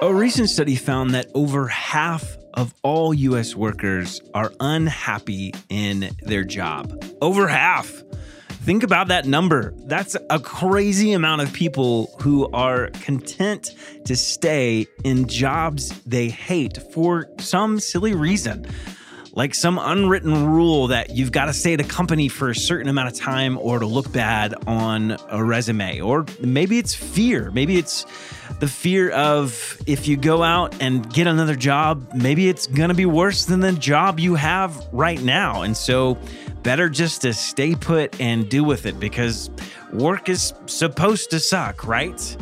A recent study found that over half of all US workers are unhappy in their job. Over half. Think about that number. That's a crazy amount of people who are content to stay in jobs they hate for some silly reason like some unwritten rule that you've got to stay at a company for a certain amount of time or to look bad on a resume. Or maybe it's fear. Maybe it's the fear of if you go out and get another job, maybe it's going to be worse than the job you have right now. And so, better just to stay put and deal with it because work is supposed to suck, right?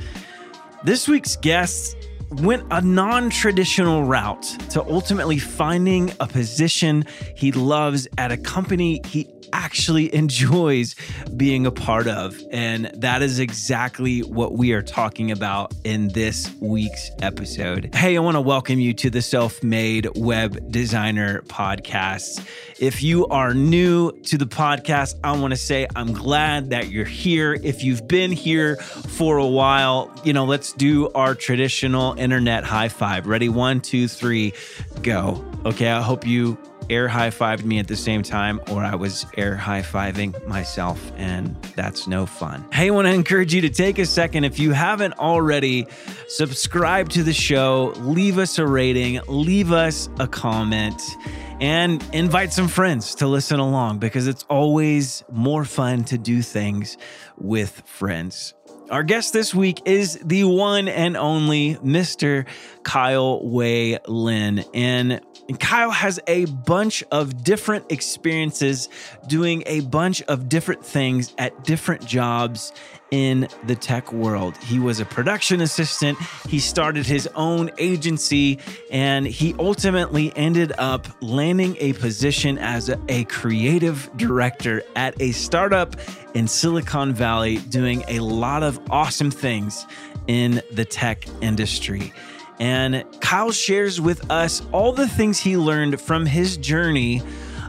This week's guest went a non traditional route to ultimately finding a position he loves at a company he actually enjoys being a part of. And that is exactly what we are talking about in this week's episode. Hey, I want to welcome you to the Self Made Web Designer Podcast. If you are new to the podcast, I want to say I'm glad that you're here. If you've been here for a while, you know, let's do our traditional internet high five. Ready? One, two, three, go. Okay, I hope you air high fived me at the same time, or I was air high fiving myself, and that's no fun. Hey, I want to encourage you to take a second if you haven't already, subscribe to the show, leave us a rating, leave us a comment and invite some friends to listen along because it's always more fun to do things with friends. Our guest this week is the one and only Mr. Kyle Wei Lin. And Kyle has a bunch of different experiences doing a bunch of different things at different jobs in the tech world. He was a production assistant, he started his own agency, and he ultimately ended up landing a position as a, a, creative director at a startup in Silicon Valley, doing a lot of awesome things in the tech industry. And Kyle shares with us all the things he learned from his journey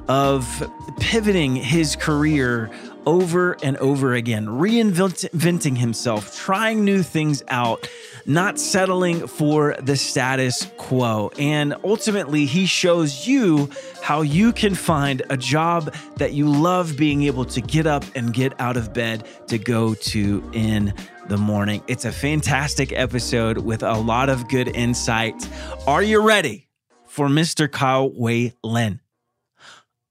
of pivoting his career over and over again, reinventing himself, trying new things out, not settling for the status quo. And ultimately, he shows you how you can find a job that you love being able to get up and get out of bed to go to in the morning. It's a fantastic episode with a lot of good insight. Are you ready for Mr. Kyle Wei Lin?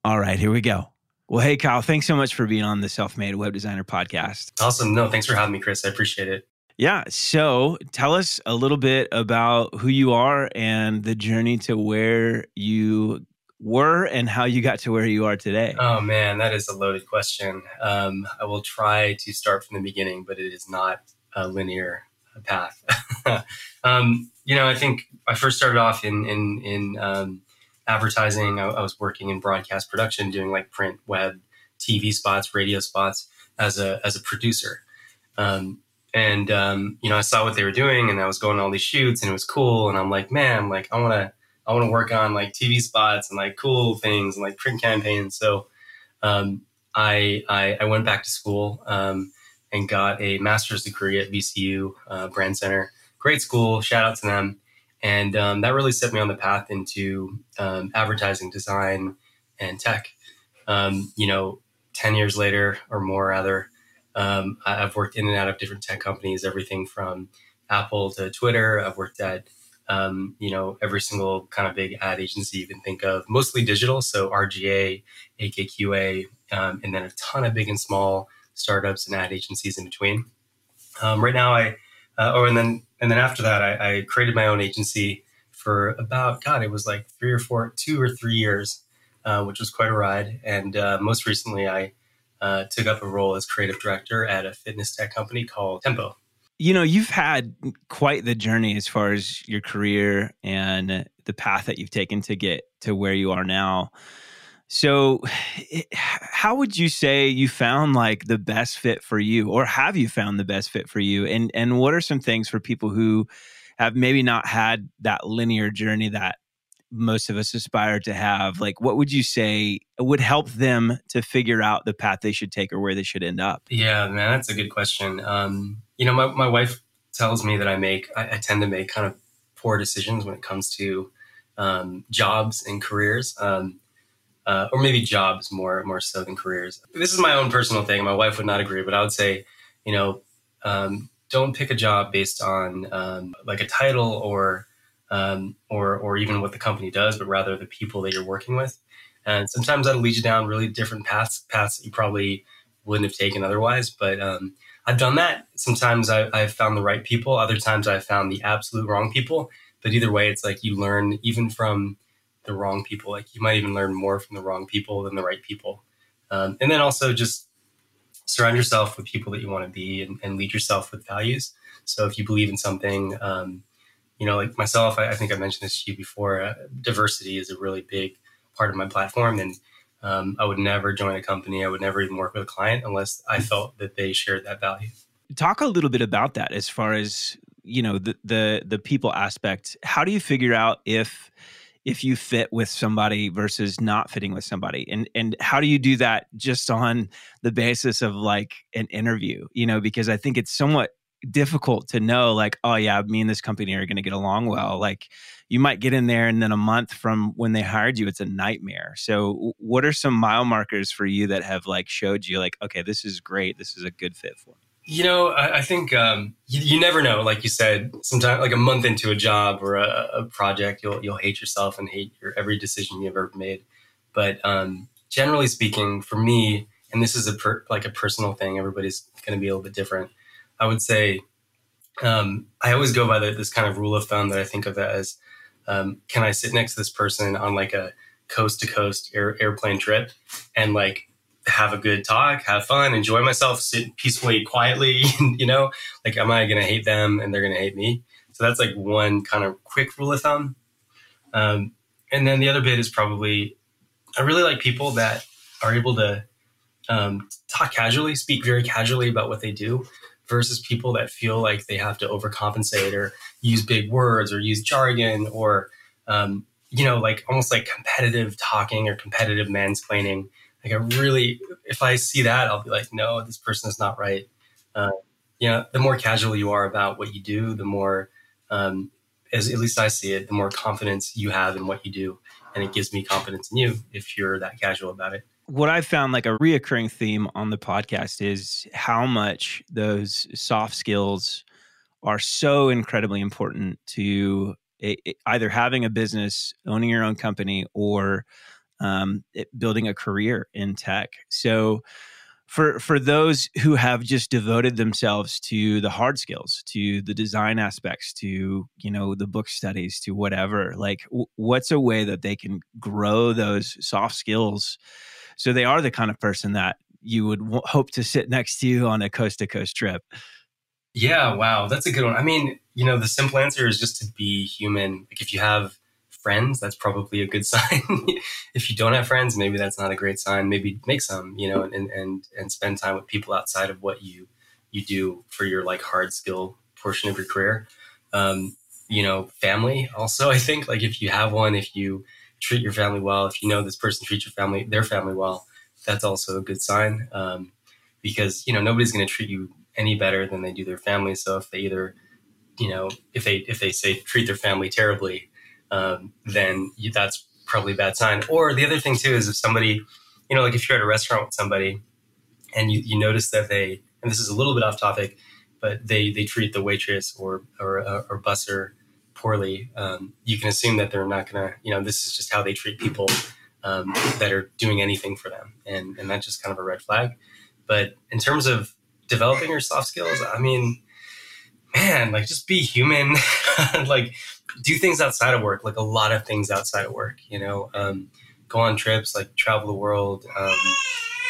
All right, here we go. Well, hey, Kyle, thanks so much for being on the Self Made Web Designer podcast. Awesome. No, thanks for having me, Chris. I appreciate it. Yeah. So tell us a little bit about who you are and the journey to where you were and how you got to where you are today. Oh, man, that is a loaded question. Um, I will try to start from the beginning, but it is not a linear path. um, you know, I think I first started off in, in, in, um, advertising. I, I, was working in broadcast production, doing like print, web, TV spots, radio spots as a as a producer. Um, and um, you know, I saw what they were doing, and I was going to all these shoots, and it was cool. And I'm like, man, like I want to I want to work on like TV spots and like cool things and like print campaigns. So um, I, I, I went back to school um, and got a master's degree at VCU uh, Brand Center. Great school. Shout out to them. And um, that really set me on the path into um, advertising design and tech. Um, you know, 10 years later or more, rather, um, I've worked in and out of different tech companies, everything from Apple to Twitter. I've worked at, um, you know, every single kind of big ad agency you can think of, mostly digital. So RGA, AKQA, um, and then a ton of big and small startups and ad agencies in between. right now, I uh, oh, and then and then after that, I, I, created my own agency for about God, it was like three or four, two or three years, uh, which was quite a ride. And uh, most recently, I uh, took up a role as creative director at a fitness tech company called Tempo. You know, you've had quite the journey as far as your career and the path that you've taken to get to where you are now. So, how would you say you found like the best fit for you, or have you found the best fit for you? And and what are some things for people who have maybe not had that linear journey that most of us aspire to have? Like, what would you say would help them to figure out the path they should take or where they should end up? Yeah, man, that's a good question. Um, you know, my my wife tells me that I make I, I tend to make kind of poor decisions when it comes to um, jobs and careers. Um, uh, or maybe jobs more more so than careers. This is my own personal thing. My wife would not agree, but I would say, you know, um, don't pick a job based on um, like a title or um, or or even what the company does, but rather the people that you're working with. And sometimes that'll lead you down really different paths paths that you probably wouldn't have taken otherwise. But um, I've done that. Sometimes I, I've found the right people. Other times I've found the absolute wrong people. But either way, it's like you learn even from the wrong people. Like you might even learn more from the wrong people than the right people. Um, and then also just surround yourself with people that you want to be and, and, lead yourself with values. So if you believe in something, um, you know, like myself, I, I, think I mentioned this to you before. Uh, diversity is a really big part of my platform, and um, I would never join a company. I would never even work with a client unless I felt that they shared that value. Talk a little bit about that as far as you know the the the people aspect. How do you figure out if if you fit with somebody versus not fitting with somebody and and how do you do that just on the basis of like an interview you know because i think it's somewhat difficult to know like oh yeah me and this company are going to get along well like you might get in there and then a month from when they hired you it's a nightmare so what are some mile markers for you that have like showed you like okay this is great this is a good fit for me you know, I, I think um, you, you, never know. Like you said, sometimes like a month into a job or a, a, project, you'll you'll hate yourself and hate your every decision you've ever made. But um, generally speaking, for me, and this is a per, like a personal thing, everybody's going to be a little bit different. I would say um, I always go by the, this kind of rule of thumb that I think of as: um, Can I sit next to this person on like a coast to coast airplane trip and like have a good talk, have fun, enjoy myself, sit peacefully, quietly, you know, like, am I going to hate them and they're going to hate me? So that's like one kind of quick rule of thumb. Um, and then the other bit is probably, I really like people that are able to um, talk casually, speak very casually about what they do versus people that feel like they have to overcompensate or use big words or use jargon or, um, you know, like almost like competitive talking or competitive mansplaining like I really, if I see that, I'll be like, no, this person is not right. Uh, you know, the more casual you are about what you do, the more, um, as at least I see it, the more confidence you have in what you do, and it gives me confidence in you if you're that casual about it. What I've found like a reoccurring theme on the podcast is how much those soft skills are so incredibly important to either having a business, owning your own company, or um, building a career in tech. So for for those who have just devoted themselves to the hard skills, to the design aspects, to you know the book studies, to whatever, like w- what's a way that they can grow those soft skills so they are the kind of person that you would w- hope to sit next to you on a coast to coast trip. Yeah, wow, that's a good one. I mean, you know, the simple answer is just to be human. Like if you have friends, that's probably a good sign. if you don't have friends, maybe that's not a great sign. Maybe make some, you know, and and and spend time with people outside of what you you do for your like hard skill portion of your career. Um, you know, family also. I think like if you have one, if you treat your family well, if you know this person treats your family their family well, that's also a good sign. Um, because you know nobody's going to treat you any better than they do their family. So if they either you know if they if they say treat their family terribly um, then you, that's probably a bad sign. Or the other thing too is if somebody, you know, like if you're at a restaurant with somebody and you, you notice that they, and this is a little bit off topic, but they they treat the waitress or or, uh, or busser poorly, um, you can assume that they're not gonna, you know, this is just how they treat people um, that are doing anything for them, and and that's just kind of a red flag. But in terms of developing your soft skills, I mean, man, like just be human, like do things outside of work, like a lot of things outside of work, you know, um, go on trips, like travel the world, um,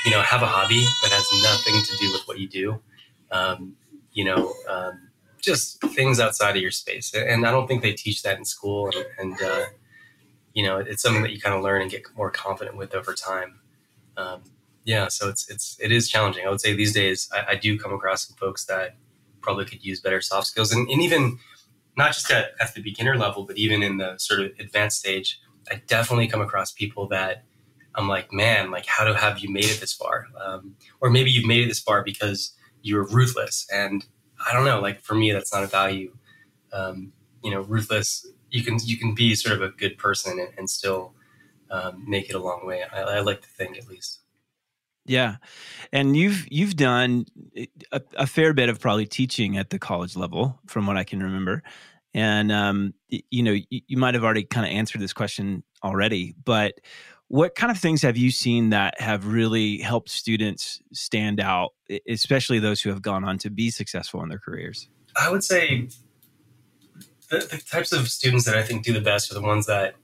you know, have a hobby that has nothing to do with what you do, um, you know, um, just things outside of your space. And I don't think they teach that in school. And, and uh, you know, it's something that you kind of learn and get more confident with over time. Um, yeah, so it's it's it is challenging. I would say these days I, I do come across some folks that probably could use better soft skills, and, and even not just at, at the beginner level, but even in the sort of advanced stage, I definitely come across people that I'm like, man, like, how to have you made it this far? Um, or maybe you've made it this far because you were ruthless. And I don't know, like, for me, that's not a value. Um, you know ruthless. You can you can be sort of a good person and, and still um, make it a long way. I, I like to think at least. Yeah, and you've you've done a, a, fair bit of probably teaching at the college level, from what I can remember. And um, you know, you, you might have already kind of answered this question already, but what kind of things have you seen that have really helped students stand out, especially those who have gone on to be successful in their careers? I would say the, the types of students that I think do the best are the ones that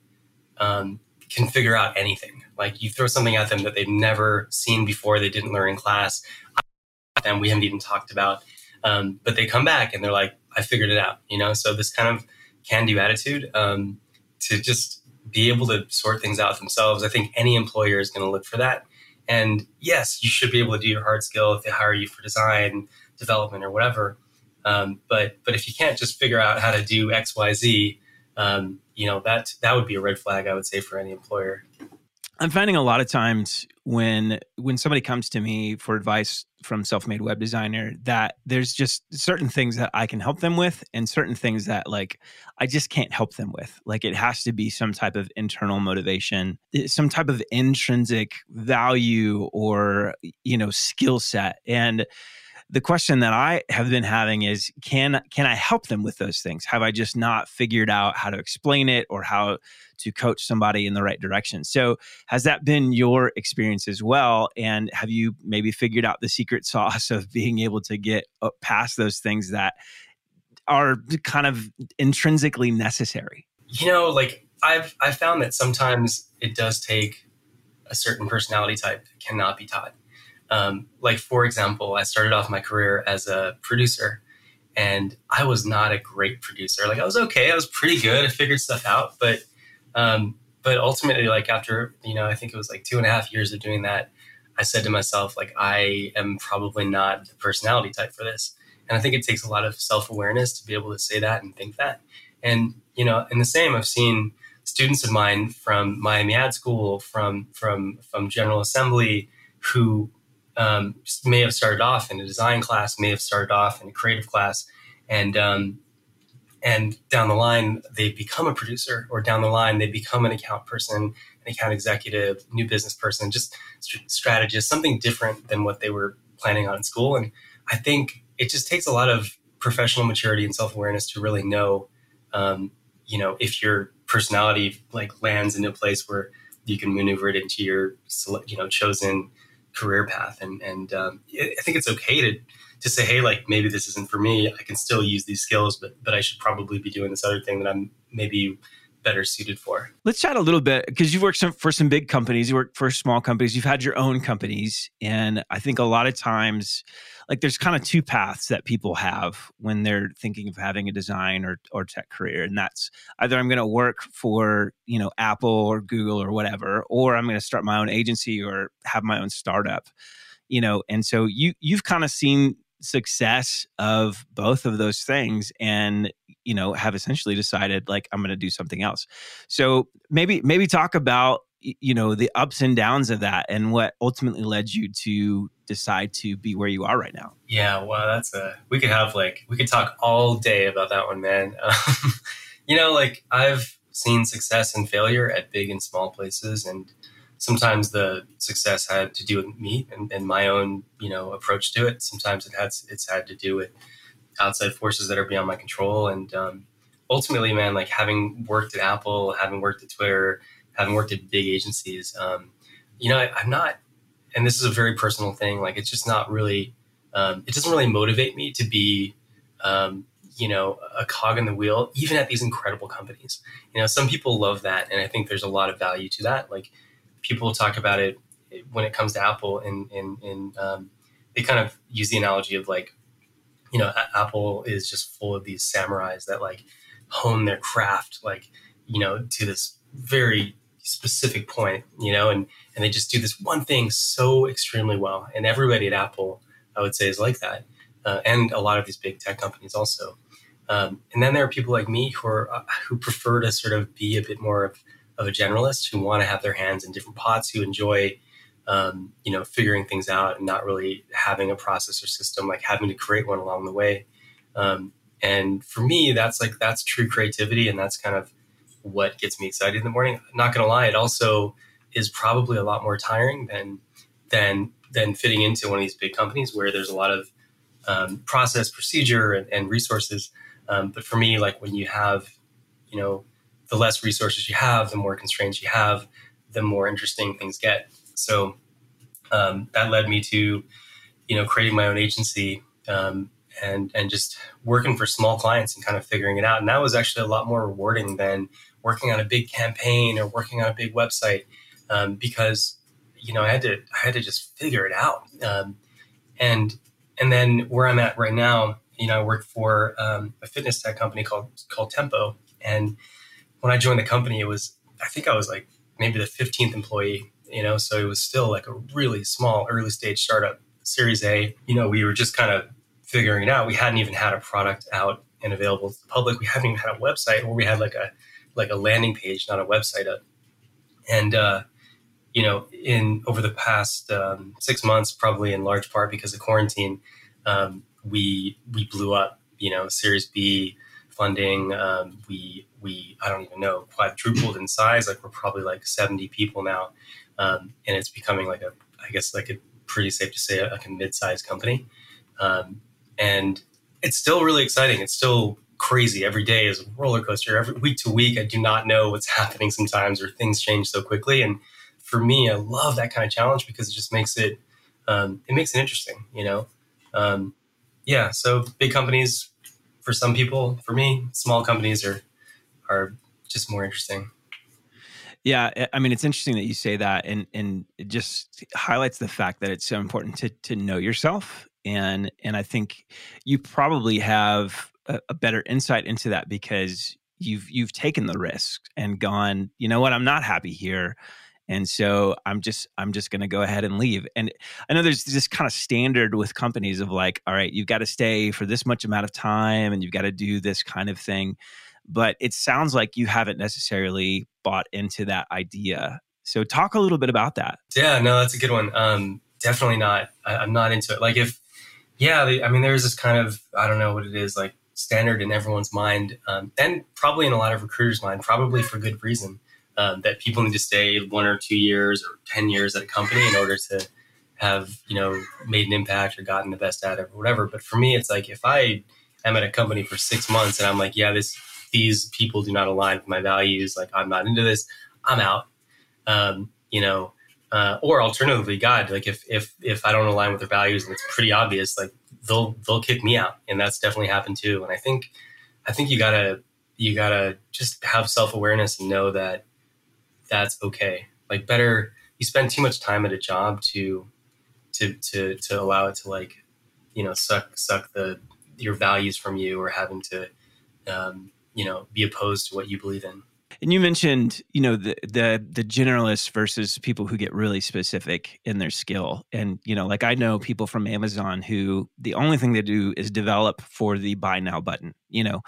um, can figure out anything. Like you throw something at them that they've never seen before, they didn't learn in class, and we haven't even talked about. Um, but they come back and they're like, I figured it out, you know? So this kind of can do attitude um, to just be able to sort things out themselves. I think any employer is going to look for that. And yes, you should be able to do your hard skill if they hire you for design, development, or whatever. Um, but but if you can't just figure out how to do X, Y, Z, um, you know that that would be a red flag. I would say for any employer. I'm finding a lot of times when when somebody comes to me for advice from self-made web designer that there's just certain things that I can help them with and certain things that like I just can't help them with. Like it has to be some type of internal motivation, some type of intrinsic value or you know skill set and the question that I have been having is can can I help them with those things? Have I just not figured out how to explain it or how to coach somebody in the right direction? So, has that been your experience as well? And have you maybe figured out the secret sauce of being able to get past those things that are kind of intrinsically necessary? You know, like I've I've found that sometimes it does take a certain personality type that cannot be taught um, like, for example, I started off my career as a producer and I was not a great producer. Like, I was okay, I was pretty good, I figured stuff out. But, um, but ultimately, like, after, you know, I think it was like two and a half years of doing that, I said to myself, like, I am probably not the personality type for this. And I think it takes a lot of self awareness to be able to say that and think that. And, you know, in the same, I've seen students of mine from Miami Ad School, from, from, from General Assembly, who um, may have started off in a design class, may have started off in a creative class, and um, and down the line they become a producer, or down the line they become an account person, an account executive, new business person, just st- strategist, something different than what they were planning on in school. And I think it just takes a lot of professional maturity and self awareness to really know, um, you know, if your personality like lands in a place where you can maneuver it into your you know chosen career path. And and um, I think it's okay to to say, hey, like maybe this isn't for me. I can still use these skills, but but I should probably be doing this other thing that I'm maybe better suited for. Let's chat a little bit because you've worked some, for some big companies, you work for small companies, you've had your own companies, and I think a lot of times, like there's kind of two paths that people have when they're thinking of having a design or or tech career, and that's either I'm going to work for you know Apple or Google or whatever, or I'm going to start my own agency or have my own startup. You know, and so you you've kind of seen success of both of those things and you know have essentially decided like i'm going to do something else. So maybe maybe talk about you know the ups and downs of that and what ultimately led you to decide to be where you are right now. Yeah well that's a we could have like we could talk all day about that one man. Um, you know like i've seen success and failure at big and small places and sometimes the success had to do with me and, and, my own you know approach to it. Sometimes it has it's had to do with outside forces that are beyond my control. And um, ultimately man like having worked at apple having worked at twitter having worked at big agencies um, you know I, am not and this is a very personal thing like it's just not really um, it doesn't really motivate me to be um, you know a cog in the wheel even at these incredible companies. You know some people love that and i think there's a lot of value to that. Like people talk about it when it comes to Apple, and and, and um, they kind of use the analogy of like, you know, Apple is just full of these samurais that like hone their craft, like you know, to this very specific point, you know, and and they just do this one thing so extremely well. And everybody at Apple, I would say, is like that, uh, and a lot of these big tech companies also. Um, and then there are people like me who are uh, who prefer to sort of be a bit more of of a generalist who want to have their hands in different pots, who enjoy, um, you know, figuring things out and not really having a process or system, like having to create one along the way. Um, And for me, that's like that's true creativity, and that's kind of what gets me excited in the morning. Not gonna lie, it also is probably a lot more tiring than than than fitting into one of these big companies where there's a lot of um, process, procedure, and, and resources. Um, but for me, like when you have, you know, the less resources you have, the more constraints you have, the more interesting things get. So um, that led me to, you know, creating my own agency um, and and just working for small clients and kind of figuring it out. And that was actually a lot more rewarding than working on a big campaign or working on a big website um, because you know I had to I had to just figure it out. Um, and and then where I'm at right now, you know, I work for um, a fitness tech company called called Tempo. And when I joined the company, it was I think I was like maybe the 15th employee. You know, so it was still like a really small early stage startup, Series A. You know, we were just kind of figuring it out. We hadn't even had a product out and available to the public. We haven't even had a website, or we had like a like a landing page, not a website up. And uh, you know, in over the past um, six months, probably in large part because of quarantine, um, we we blew up. You know, Series B funding. Um, we we I don't even know quadrupled in size. Like we're probably like seventy people now, um, and it's becoming like a I guess like a pretty safe to say like a mid-sized company. Um, and it's still really exciting. It's still crazy. Every day is a roller coaster. Every week to week, I do not know what's happening sometimes, or things change so quickly. And for me, I love that kind of challenge because it just makes it um, it makes it interesting. You know, um, yeah. So big companies for some people, for me, small companies are are just more interesting. Yeah, I mean, it's interesting that you say that, and and it just highlights the fact that it's so important to to know yourself, and and I think you probably have a, a better insight into that because you've you've taken the risk and gone. You know what? I'm not happy here and so i'm just i'm just going to go ahead and leave. And i know there's this kind of standard with companies of like all right you've got to stay for this much amount of time and you've got to do this kind of thing. But it sounds like you haven't necessarily bought into that idea. So talk a little bit about that. Yeah no that's a good one. Um definitely not. I, am not into it. Like if yeah i mean there's this kind of i don't know what it is like standard in everyone's mind um, and probably in a lot of recruiters mind probably for good reason um, that people need to stay one or two years or 10 years at a company in order to have, you know, made an impact or gotten the best at it or whatever. But for me, it's like if I am at a company for six months and I'm like, yeah, this, these people do not align with my values. Like I'm not into this. I'm out. Um, you know, uh, or alternatively, God, like if, if, if I don't align with their values and it's pretty obvious, like they'll, they'll kick me out. And that's definitely happened too. And I think, I think you gotta, you gotta just have self-awareness and know that that's okay. Like better you spend too much time at a job to to to to allow it to like you know suck suck the your values from you or having to um, you know be opposed to what you believe in. And you mentioned, you know, the the the generalists versus people who get really specific in their skill. And you know, like I know people from Amazon who the only thing they do is develop for the buy now button. You know,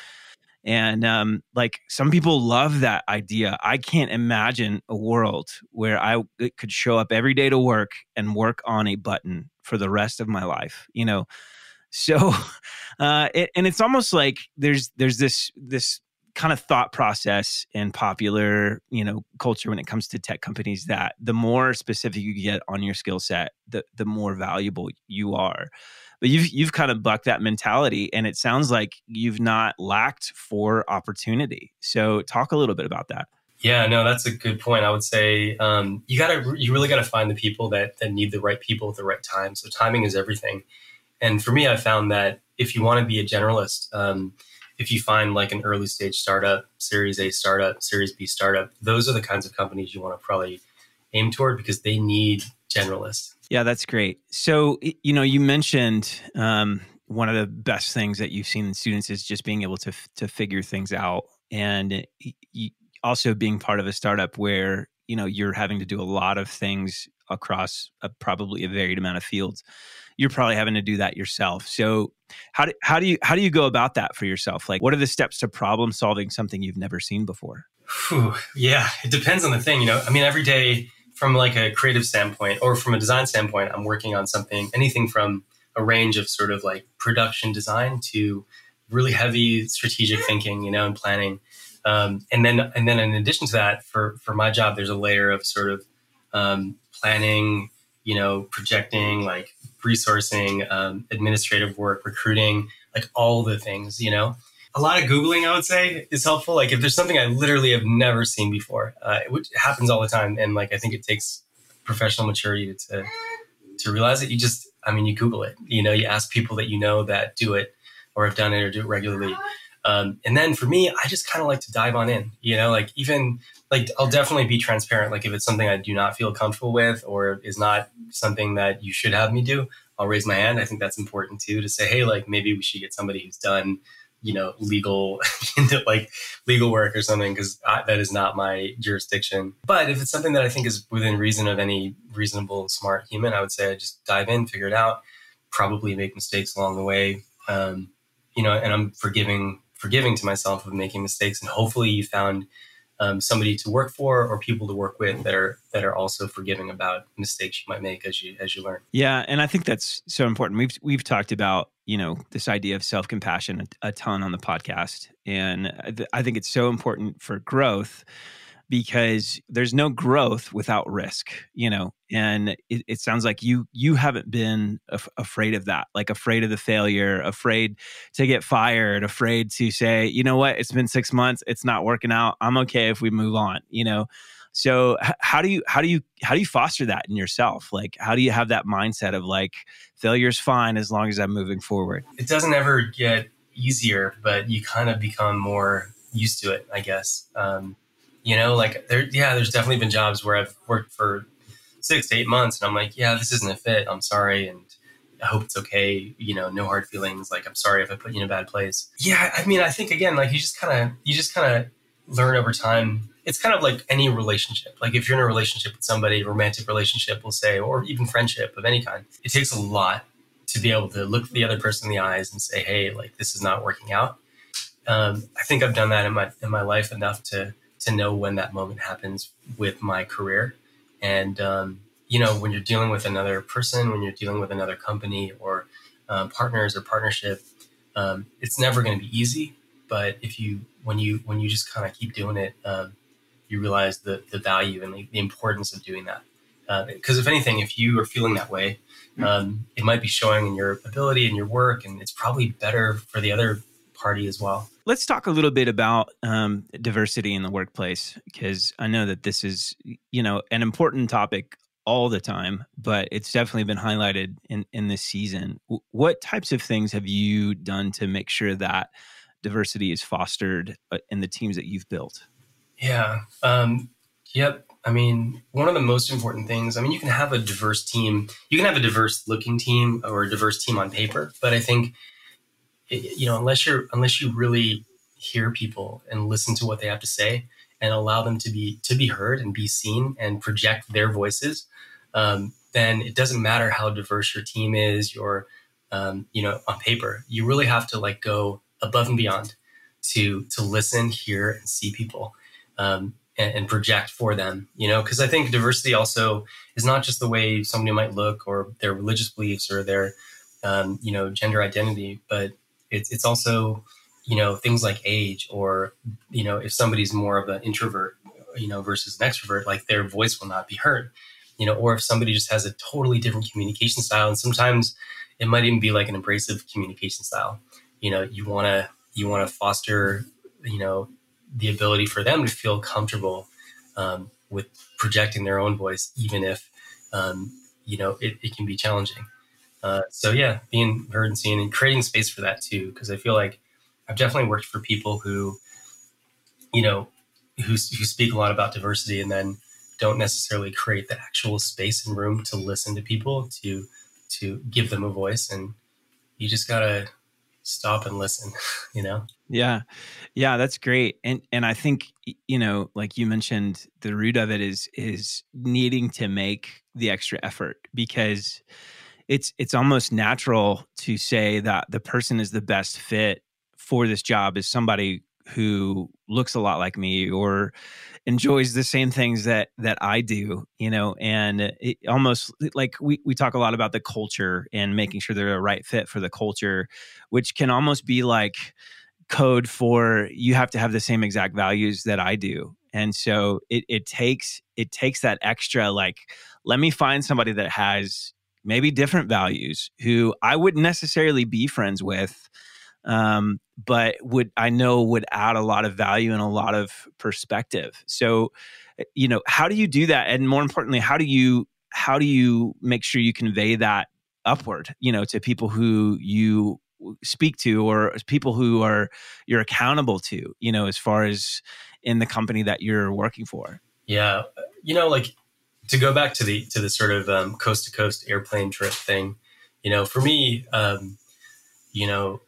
and um, like some people love that idea. I can't imagine a world where I could show up every day to work and work on a button for the rest of my life. You know, so uh, it, and it's almost like there's there's this this kind of thought process in popular you know culture when it comes to tech companies that the more specific you get on your skill set the the more valuable you are but you've you've kind of bucked that mentality and it sounds like you've not lacked for opportunity. So talk a little bit about that. Yeah no that's a good point. I would say um, you gotta you really gotta find the people that that need the right people at the right time. So timing is everything. And for me i found that if you want to be a generalist um, if you find like an early stage startup series a startup series b startup those are the kinds of companies you want to probably aim toward because they need generalists yeah, that's great. So, you know, you mentioned um, one of the best things that you've seen in students is just being able to to figure things out, and also being part of a startup where you know you're having to do a lot of things across a, probably a varied amount of fields. You're probably having to do that yourself. So, how do how do you how do you go about that for yourself? Like, what are the steps to problem solving something you've never seen before? Whew, yeah, it depends on the thing. You know, I mean, every day from like a creative standpoint or from a design standpoint, I'm working on something, anything from a range of sort of like production design to really heavy strategic thinking, you know, and planning. Um, and then and then in addition to that, for for my job, there's a layer of sort of um, planning, you know, projecting, like resourcing, um, administrative work, recruiting, like all the things, you know. A lot of Googling, I would say, is helpful. Like if there's something I literally have never seen before, uh, which happens all the time, and like I think it takes professional maturity to to realize it. You just, I mean, you Google it. You know, you ask people that you know that do it or have done it or do it regularly. Um, and then for me, I just kind of like to dive on in. You know, like even like I'll definitely be transparent. Like if it's something I do not feel comfortable with or is not something that you should have me do, I'll raise my hand. I think that's important too to say, hey, like maybe we should get somebody who's done, you know, legal, like legal work or something, because that is not my jurisdiction. But if it's something that I think is within reason of any reasonable, smart human, I would say I just dive in, figure it out, probably make mistakes along the way. Um, you know, and I'm forgiving, forgiving to myself of making mistakes. And hopefully you found um, somebody to work for or people to work with that are that are also forgiving about mistakes you might make as you as you learn. Yeah, and I think that's so important. We've we've talked about you know this idea of self compassion a, a, ton on the podcast, and I think it's so important for growth because there's no growth without risk you know? And it, it sounds like you you haven't been af- afraid of that like afraid of the failure afraid to get fired afraid to say you know what? It's been six months. It's not working out. I'm okay if we move on you know so how do you how do you how do you foster that in yourself like how do you have that mindset of like failure's fine as long as i'm moving forward it doesn't ever get easier but you kind of become more used to it i guess um, you know, like there, yeah, there's definitely been jobs where I've worked for six to eight months and I'm like, yeah, this isn't a fit. I'm sorry. And I hope it's okay. You know, no hard feelings. Like, I'm sorry if I put you in a bad place. Yeah. I mean, I think again, like you just kind of, you just kind of learn over time. It's kind of like any relationship. Like if you're in a relationship with somebody, romantic relationship, we'll say, or even friendship of any kind, it takes a lot to be able to look the other person in the eyes and say, hey, like this is not working out. Um, I think I've done that in my in my life enough to to know when that moment happens with my career. And, um, you know, when you're dealing with another person, when you're dealing with another company or um, partners or partnership, um, it's never going to be easy. But if you, when you, when you just kind of keep doing it, um, you realize the, the value and the, the importance of doing that. Because uh, if anything, if you are feeling that way, um, it might be showing in your ability and your work, and it's probably better for the other party as well. Let's talk a little bit about um, diversity in the workplace because I know that this is, you know, an important topic all the time, but it's definitely been highlighted in in this season. What types of things have you done to make sure that diversity is fostered uh, in the teams that you've built? Yeah. Um, yep. I mean, one of the most important things, I mean, you can have a diverse team, you can have a diverse looking team or a diverse team on paper, but I think you know, unless you're unless you really hear people and listen to what they have to say and allow them to be to be heard and be seen and project their voices, um, then it doesn't matter how diverse your team is. Your um, you know, on paper, you really have to like go above and beyond to to listen, hear, and see people. Um, and, and, project for them, you know, because I think diversity also is not just the way somebody might look or their religious beliefs or their, um, you know, gender identity, but it's it's also you know things like age or you know if somebody's more of an introvert you know versus an extrovert like their voice will not be heard you know or if somebody just has a totally different communication style and sometimes it might even be like an abrasive communication style. You know you want to you want to foster you know the ability for them to feel comfortable um, with projecting their own voice even if um, you know it, it can be challenging. Uh, so yeah, being heard and seen and creating space for that too, because I feel like I've definitely worked for people who, you know, who who speak a lot about diversity and then don't necessarily create the actual space and room to listen to people to to give them a voice, and you just gotta stop and listen, you know. Yeah. Yeah, that's great. And and I think you know, like you mentioned, the root of it is is needing to make the extra effort because it's it's almost natural to say that the person is the best fit for this job is somebody who looks a lot like me or enjoys the same things that that I do, you know, and it almost like we we talk a lot about the culture and making sure they're a right fit for the culture, which can almost be like code for you have to have the same exact values that I do. And so it it takes it takes that extra like let me find somebody that has maybe different values who I wouldn't necessarily be friends with um, but would I know would add a lot of value and a lot of perspective. So, eh, you know, how do you do that? And more importantly, how do you how do you make sure you convey that upward, you know, to people who you speak to or people who are you're accountable to, you know, as far as in the company that you're working for? Yeah, you know, like to go back to the to the sort of um, coast to coast airplane trip thing, you know, for me, um, you know,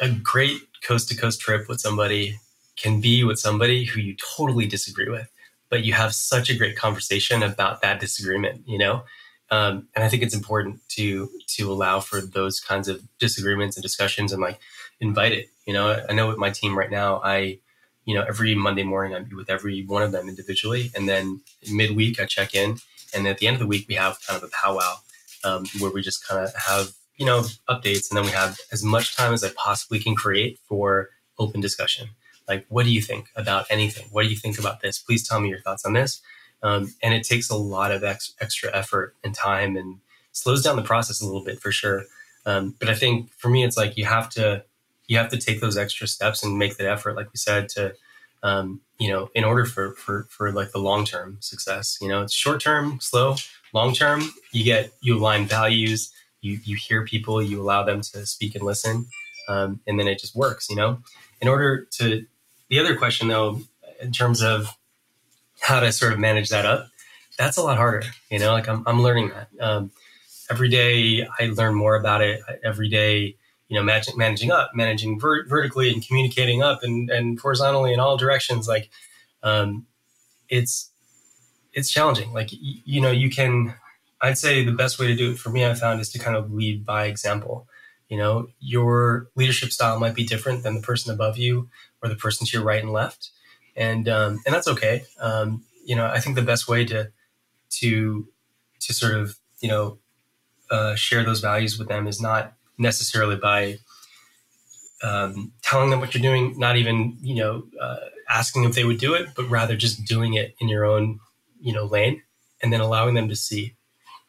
a great coast to coast trip with somebody can be with somebody who you totally disagree with, but you have such a great conversation about that disagreement, you know? Um, and I think it's important to to allow for those kinds of disagreements and discussions and like invite it. You know, I know with my team right now, I, you know, every Monday morning I meet with every one of them individually, and then midweek I check in, and at the end of the week we have kind of a powwow um, where we just kind of have you know, updates, and then we have as much time as I possibly can create for open discussion. Like, what do you think about anything? What do you think about this? Please tell me your thoughts on this. Um, and it takes a lot of ex- extra effort and time, and slows down the process a little bit for sure. Um, but I think for me, it's like you have to you have to take those extra steps and make that effort, like we said, to um, you know, in order for for for like the long term success. You know, it's short term, slow, long term. You get you align values you you hear people, you allow them to speak and listen, um, and then it just works. You know, in order to the other question though, in terms of how to sort of manage that up, that's a lot harder. You know, like I'm I'm learning that um, every day. I learn more about it every day. You know, managing, managing up, managing ver- vertically, and communicating up and and horizontally in all directions. Like, um, it's it's challenging. Like you know, you can I'd say the best way to do it for me, I found, is to kind of lead by example. You know, your leadership style might be different than the person above you or the person to your right and left, and um, and that's okay. Um, you know, I think the best way to to to sort of you know uh, share those values with them is not necessarily by um, telling them what you're doing, not even you know uh, asking if they would do it, but rather just doing it in your own you know lane, and then allowing them to see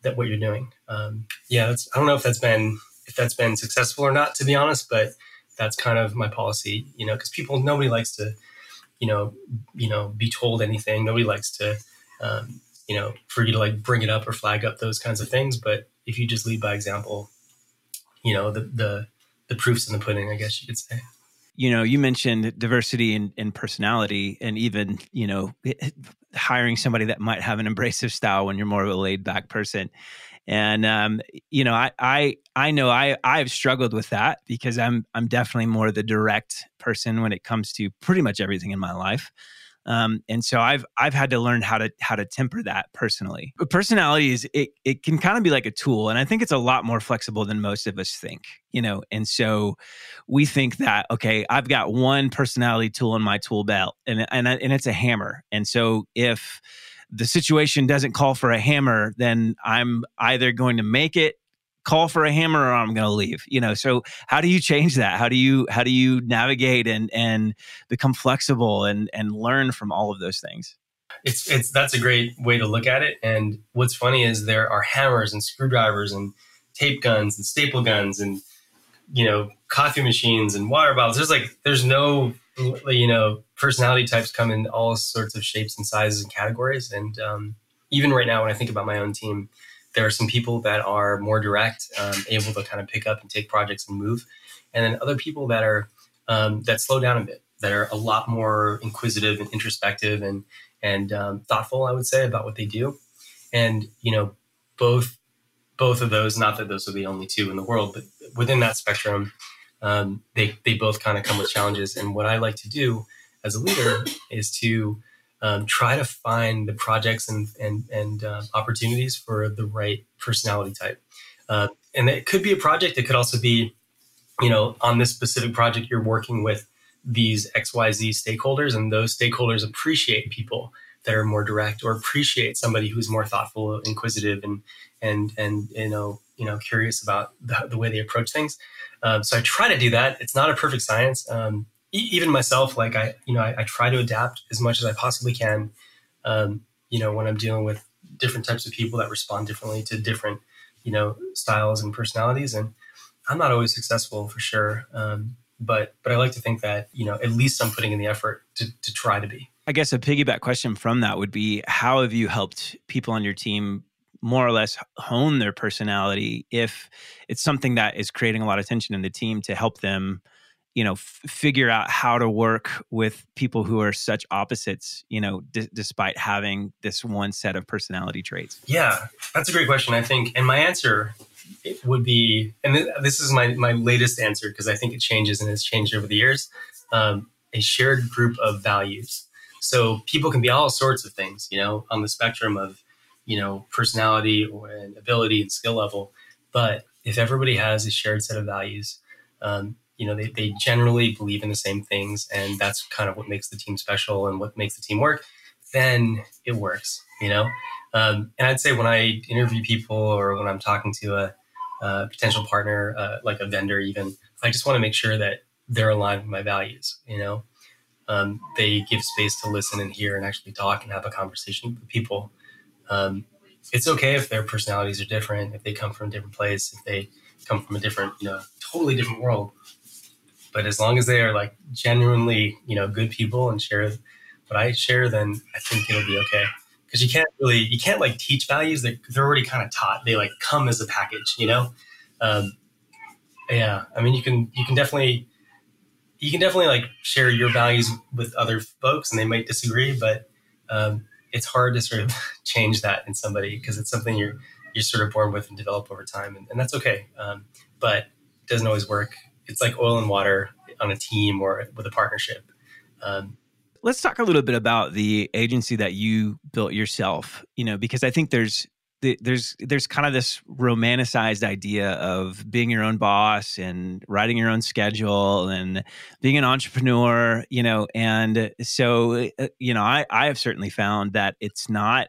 that what you're doing. Um, yeah, that's, I don't know if that's been if that's been successful or not, to be honest, but that's kind of my policy. You know, because people nobody likes to, you know, you know, be told anything. Nobody likes to, um, you know, for you to like bring it up or flag up those kinds of things. But if you just lead by example, you know, the the the proofs in the pudding, I guess you could say you know you mentioned diversity and, and personality and even you know hiring somebody that might have an abrasive style when you're more of a laid back person. And um, you know, I I I know I I've struggled with that because I'm I'm definitely more the direct person when it comes to pretty much everything in my life. Um, and so I've I've had to learn how to how to temper that personally. But personality is it it can kind of be like a tool, and I think it's a lot more flexible than most of us think. You know, and so we think that okay, I've got one personality tool in my tool belt, and and and it's a hammer. And so if the situation doesn't call for a hammer, then I'm either going to make it call for a hammer or I'm going to leave. You know, so how do you change that? How do you how do you navigate and and become flexible and and learn from all of those things? It's it's that's a great way to look at it. And what's funny is there are hammers and screwdrivers and tape guns and staple guns and you know coffee machines and water bottles. There's like there's no you know personality types come in all sorts of shapes and sizes and categories. And um, even right now, when I think about my own team, there are some people that are more direct, um, able to kind of pick up and take projects and move, and then other people that are um, that slow down a bit, that are a lot more inquisitive and introspective and and um, thoughtful. I would say about what they do, and you know, both both of those. Not that those are the only two in the world, but within that spectrum, um, they they both kind of come with challenges. And what I like to do as a leader is to um, try to find the projects and and, and uh, opportunities for the right personality type. Uh, and it could be a project. It could also be, you know, on this specific project, you're working with these xyz stakeholders and those stakeholders appreciate people that are more direct or appreciate somebody who's more thoughtful inquisitive and and and you know you know curious about the, the way they approach things um, so i try to do that it's not a perfect science um, even myself like i you know I, I, try to adapt as much as i possibly can um, you know when i'm dealing with different types of people that respond differently to different you know styles and personalities and i'm not always successful for sure um, but but i like to think that you know at least i'm putting in the effort to, to try to be. I guess a piggyback question from that would be how have you helped people on your team more or less hone their personality if it's something that is creating a lot of tension in the team to help them you know f- figure out how to work with people who are such opposites you know d- despite having this one set of personality traits. Yeah that's a great question i think and my answer would be and th- this is my my latest answer because i think it changes and has changed over the years um, a shared group of values. So people can be all sorts of things you know on the spectrum of you know personality or and ability and skill level but if everybody has a shared set of values um, you know they, they generally believe in the same things and that's kind of what makes the team special and what makes the team work then it works you know? Um, and i'd say when i interview people or when i'm talking to a, a potential partner uh, like a vendor even i just want to make sure that they're aligned with my values you know? Um, they give space to listen and hear and actually talk and have a conversation with people. Um, it's okay if their personalities are different if they come from a different place if they come from a different you know totally different world but as long as they are like genuinely, you know, good people and share what I share, then I think it'll be okay. Because you can't really, you can't like teach values that they're already kind of taught. They like come as a package, you know. Um, yeah, I mean, you can you can definitely you can definitely like share your values with other folks, and they might disagree, but um, it's hard to sort of change that in somebody because it's something you're you're sort of born with and develop over time, and, and that's okay. Um, but it doesn't always work it's like oil and water on a team or with a partnership. Um, Let's talk a little bit about the agency that you built yourself. You know, because I think there's there's there's kind of this romanticized idea of being your own boss and writing your own schedule and being an entrepreneur you know and so uh, you know i i have certainly found that it's not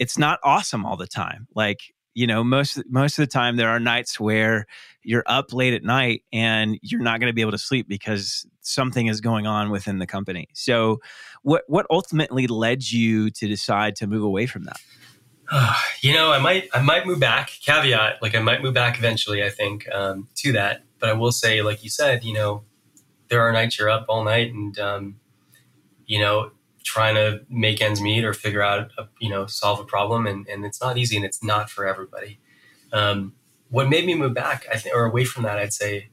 it's not awesome all the time like you know most most of the time there are nights where you're up late at night and you're not going to be able to sleep because something is going on within the company. So what what ultimately led you to decide to move away from that? You know i might i might move back caveat like i might move back eventually i think um, to that. But i will say like you said you know there are nights you're up all night and um, you know trying to make ends meet or figure out, a, you know, solve a problem. And, and it's not easy and it's not for everybody. Um, what made me move back, I or away from that, I'd say,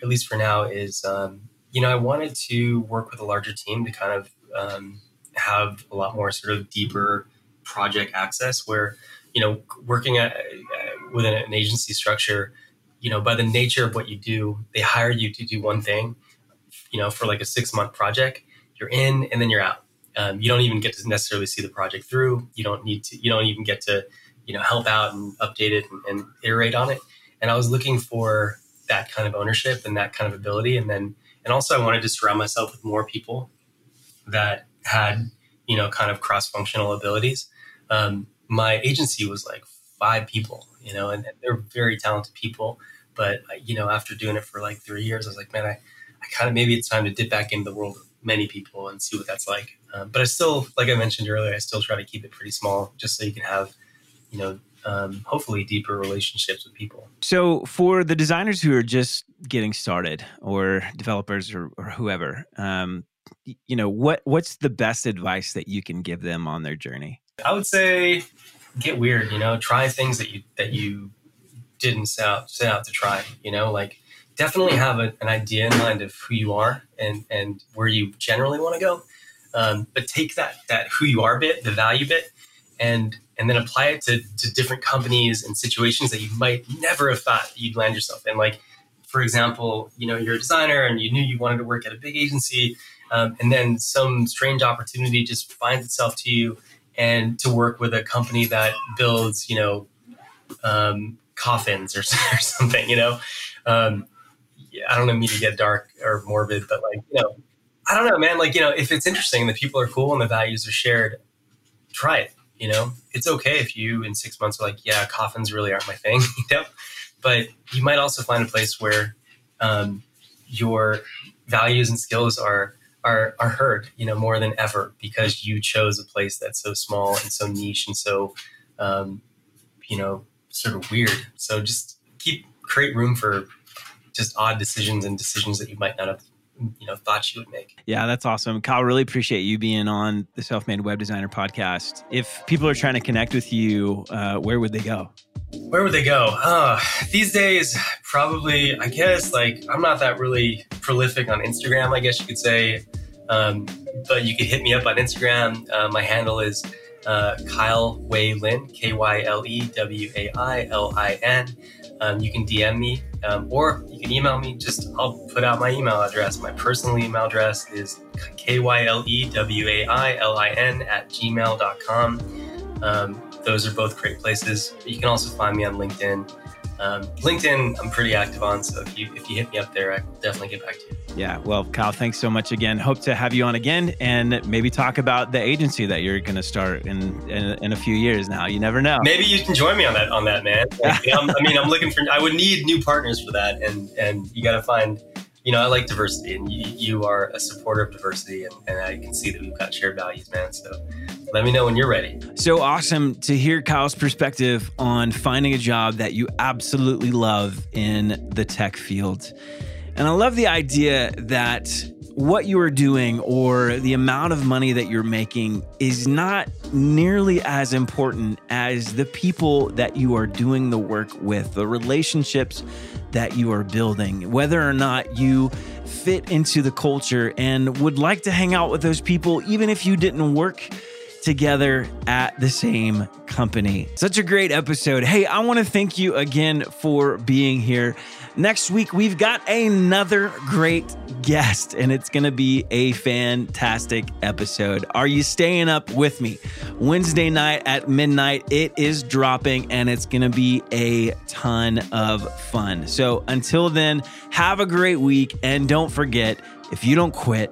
at least for now, is, um, you know, I wanted to work with a larger team to kind of um, have a lot more sort of deeper project access where, you know, working at, uh, within an agency structure, you know, by the nature of what you do, they hire you to do one thing, you know, for like a six month project. You're in and then you're out um, you don't even get to necessarily see the project through. You don't need to. You don't even get to, you know, help out and update it and, and iterate on it. And I was looking for that kind of ownership and that kind of ability. And then, and also, I wanted to surround myself with more people that had, you know, kind of cross-functional abilities. Um, my agency was like five people, you know, and, they're very talented people. But you know, after doing it for like three years, I was like, man, I, I kind of maybe it's time to dip back into the world of many people and see what that's like. Um, but I still, like I mentioned earlier, I still try to keep it pretty small, just so you can have, you know, um, hopefully deeper relationships with people. So, for the designers who are just getting started, or developers, or, or whoever, um, you know, what what's the best advice that you can give them on their journey? I would say, get weird. You know, try things that you that you didn't set out set out to try. You know, like definitely have a, an idea in mind of who you are and and where you generally want to go um, but take that that who you are bit, the value bit, and and then apply it to, to different companies and situations that you might never have thought you'd land yourself in. Like, for example, you know, you're a designer and you knew you wanted to work at a big agency, um, and then some strange opportunity just finds itself to you, and to work with a company that builds, you know, um, coffins or, or, something. You know, um, I don't know me to get dark or morbid, but like you know, I don't know, man. Like, you know, if it's interesting, the people are cool and the values are shared, try it. You know, it's okay if you in six months are like, yeah, coffins really aren't my thing, you know, but you might also find a place where um, your values and skills are are are heard, you know, more than ever because you chose a place that's so small and so niche and so, um, you know, sort of weird. So just keep create room for just odd decisions and decisions that you might not have you know thought you would make. Yeah, that's awesome. Kyle, really appreciate you being on the Self Made Web Designer podcast. If people are trying to connect with you, uh, where would they go? Where would they go? Uh, these days, probably, I guess, like, I'm not that really prolific on Instagram, I guess you could say. Um, but you could hit me up on Instagram. Uh, my handle is uh, Kyle Wai Lin, K Y L E W A I L I N. Um, you can DM me um, or you can email me. Just I'll put out my email address. My personal email address is K-Y-L-E-W-A-I-L-I-N at gmail.com. Um, those are both great places. You can also find me on LinkedIn. Um, LinkedIn, I'm pretty active on, so if you if you hit me up there, I definitely get back to you. Yeah, well, Kyle, thanks so much again. Hope to have you on again and maybe talk about the agency that you're going to start in, in, in a few years. Now, you never know. Maybe you can join me on that on that, man. Like, I mean, I'm looking for. I would need new partners for that, and and you got to find. You know, I like diversity, and you, you are a supporter of diversity, and, and I can see that we've got shared values, man. So let me know when you're ready. So awesome to hear Kyle's perspective on finding a job that you absolutely love in the tech field. And I love the idea that what you are doing or the amount of money that you're making is not nearly as important as the people that you are doing the work with, the relationships that you are building, whether or not you fit into the culture and would like to hang out with those people, even if you didn't work together at the same company. Such a great episode. Hey, I want to thank you again for being here. Next week, we've got another great guest, and it's going to be a fantastic episode. Are you staying up with me? Wednesday night at midnight, it is dropping, and it's going to be a ton of fun. So until then, have a great week, and don't forget if you don't quit,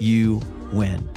you win.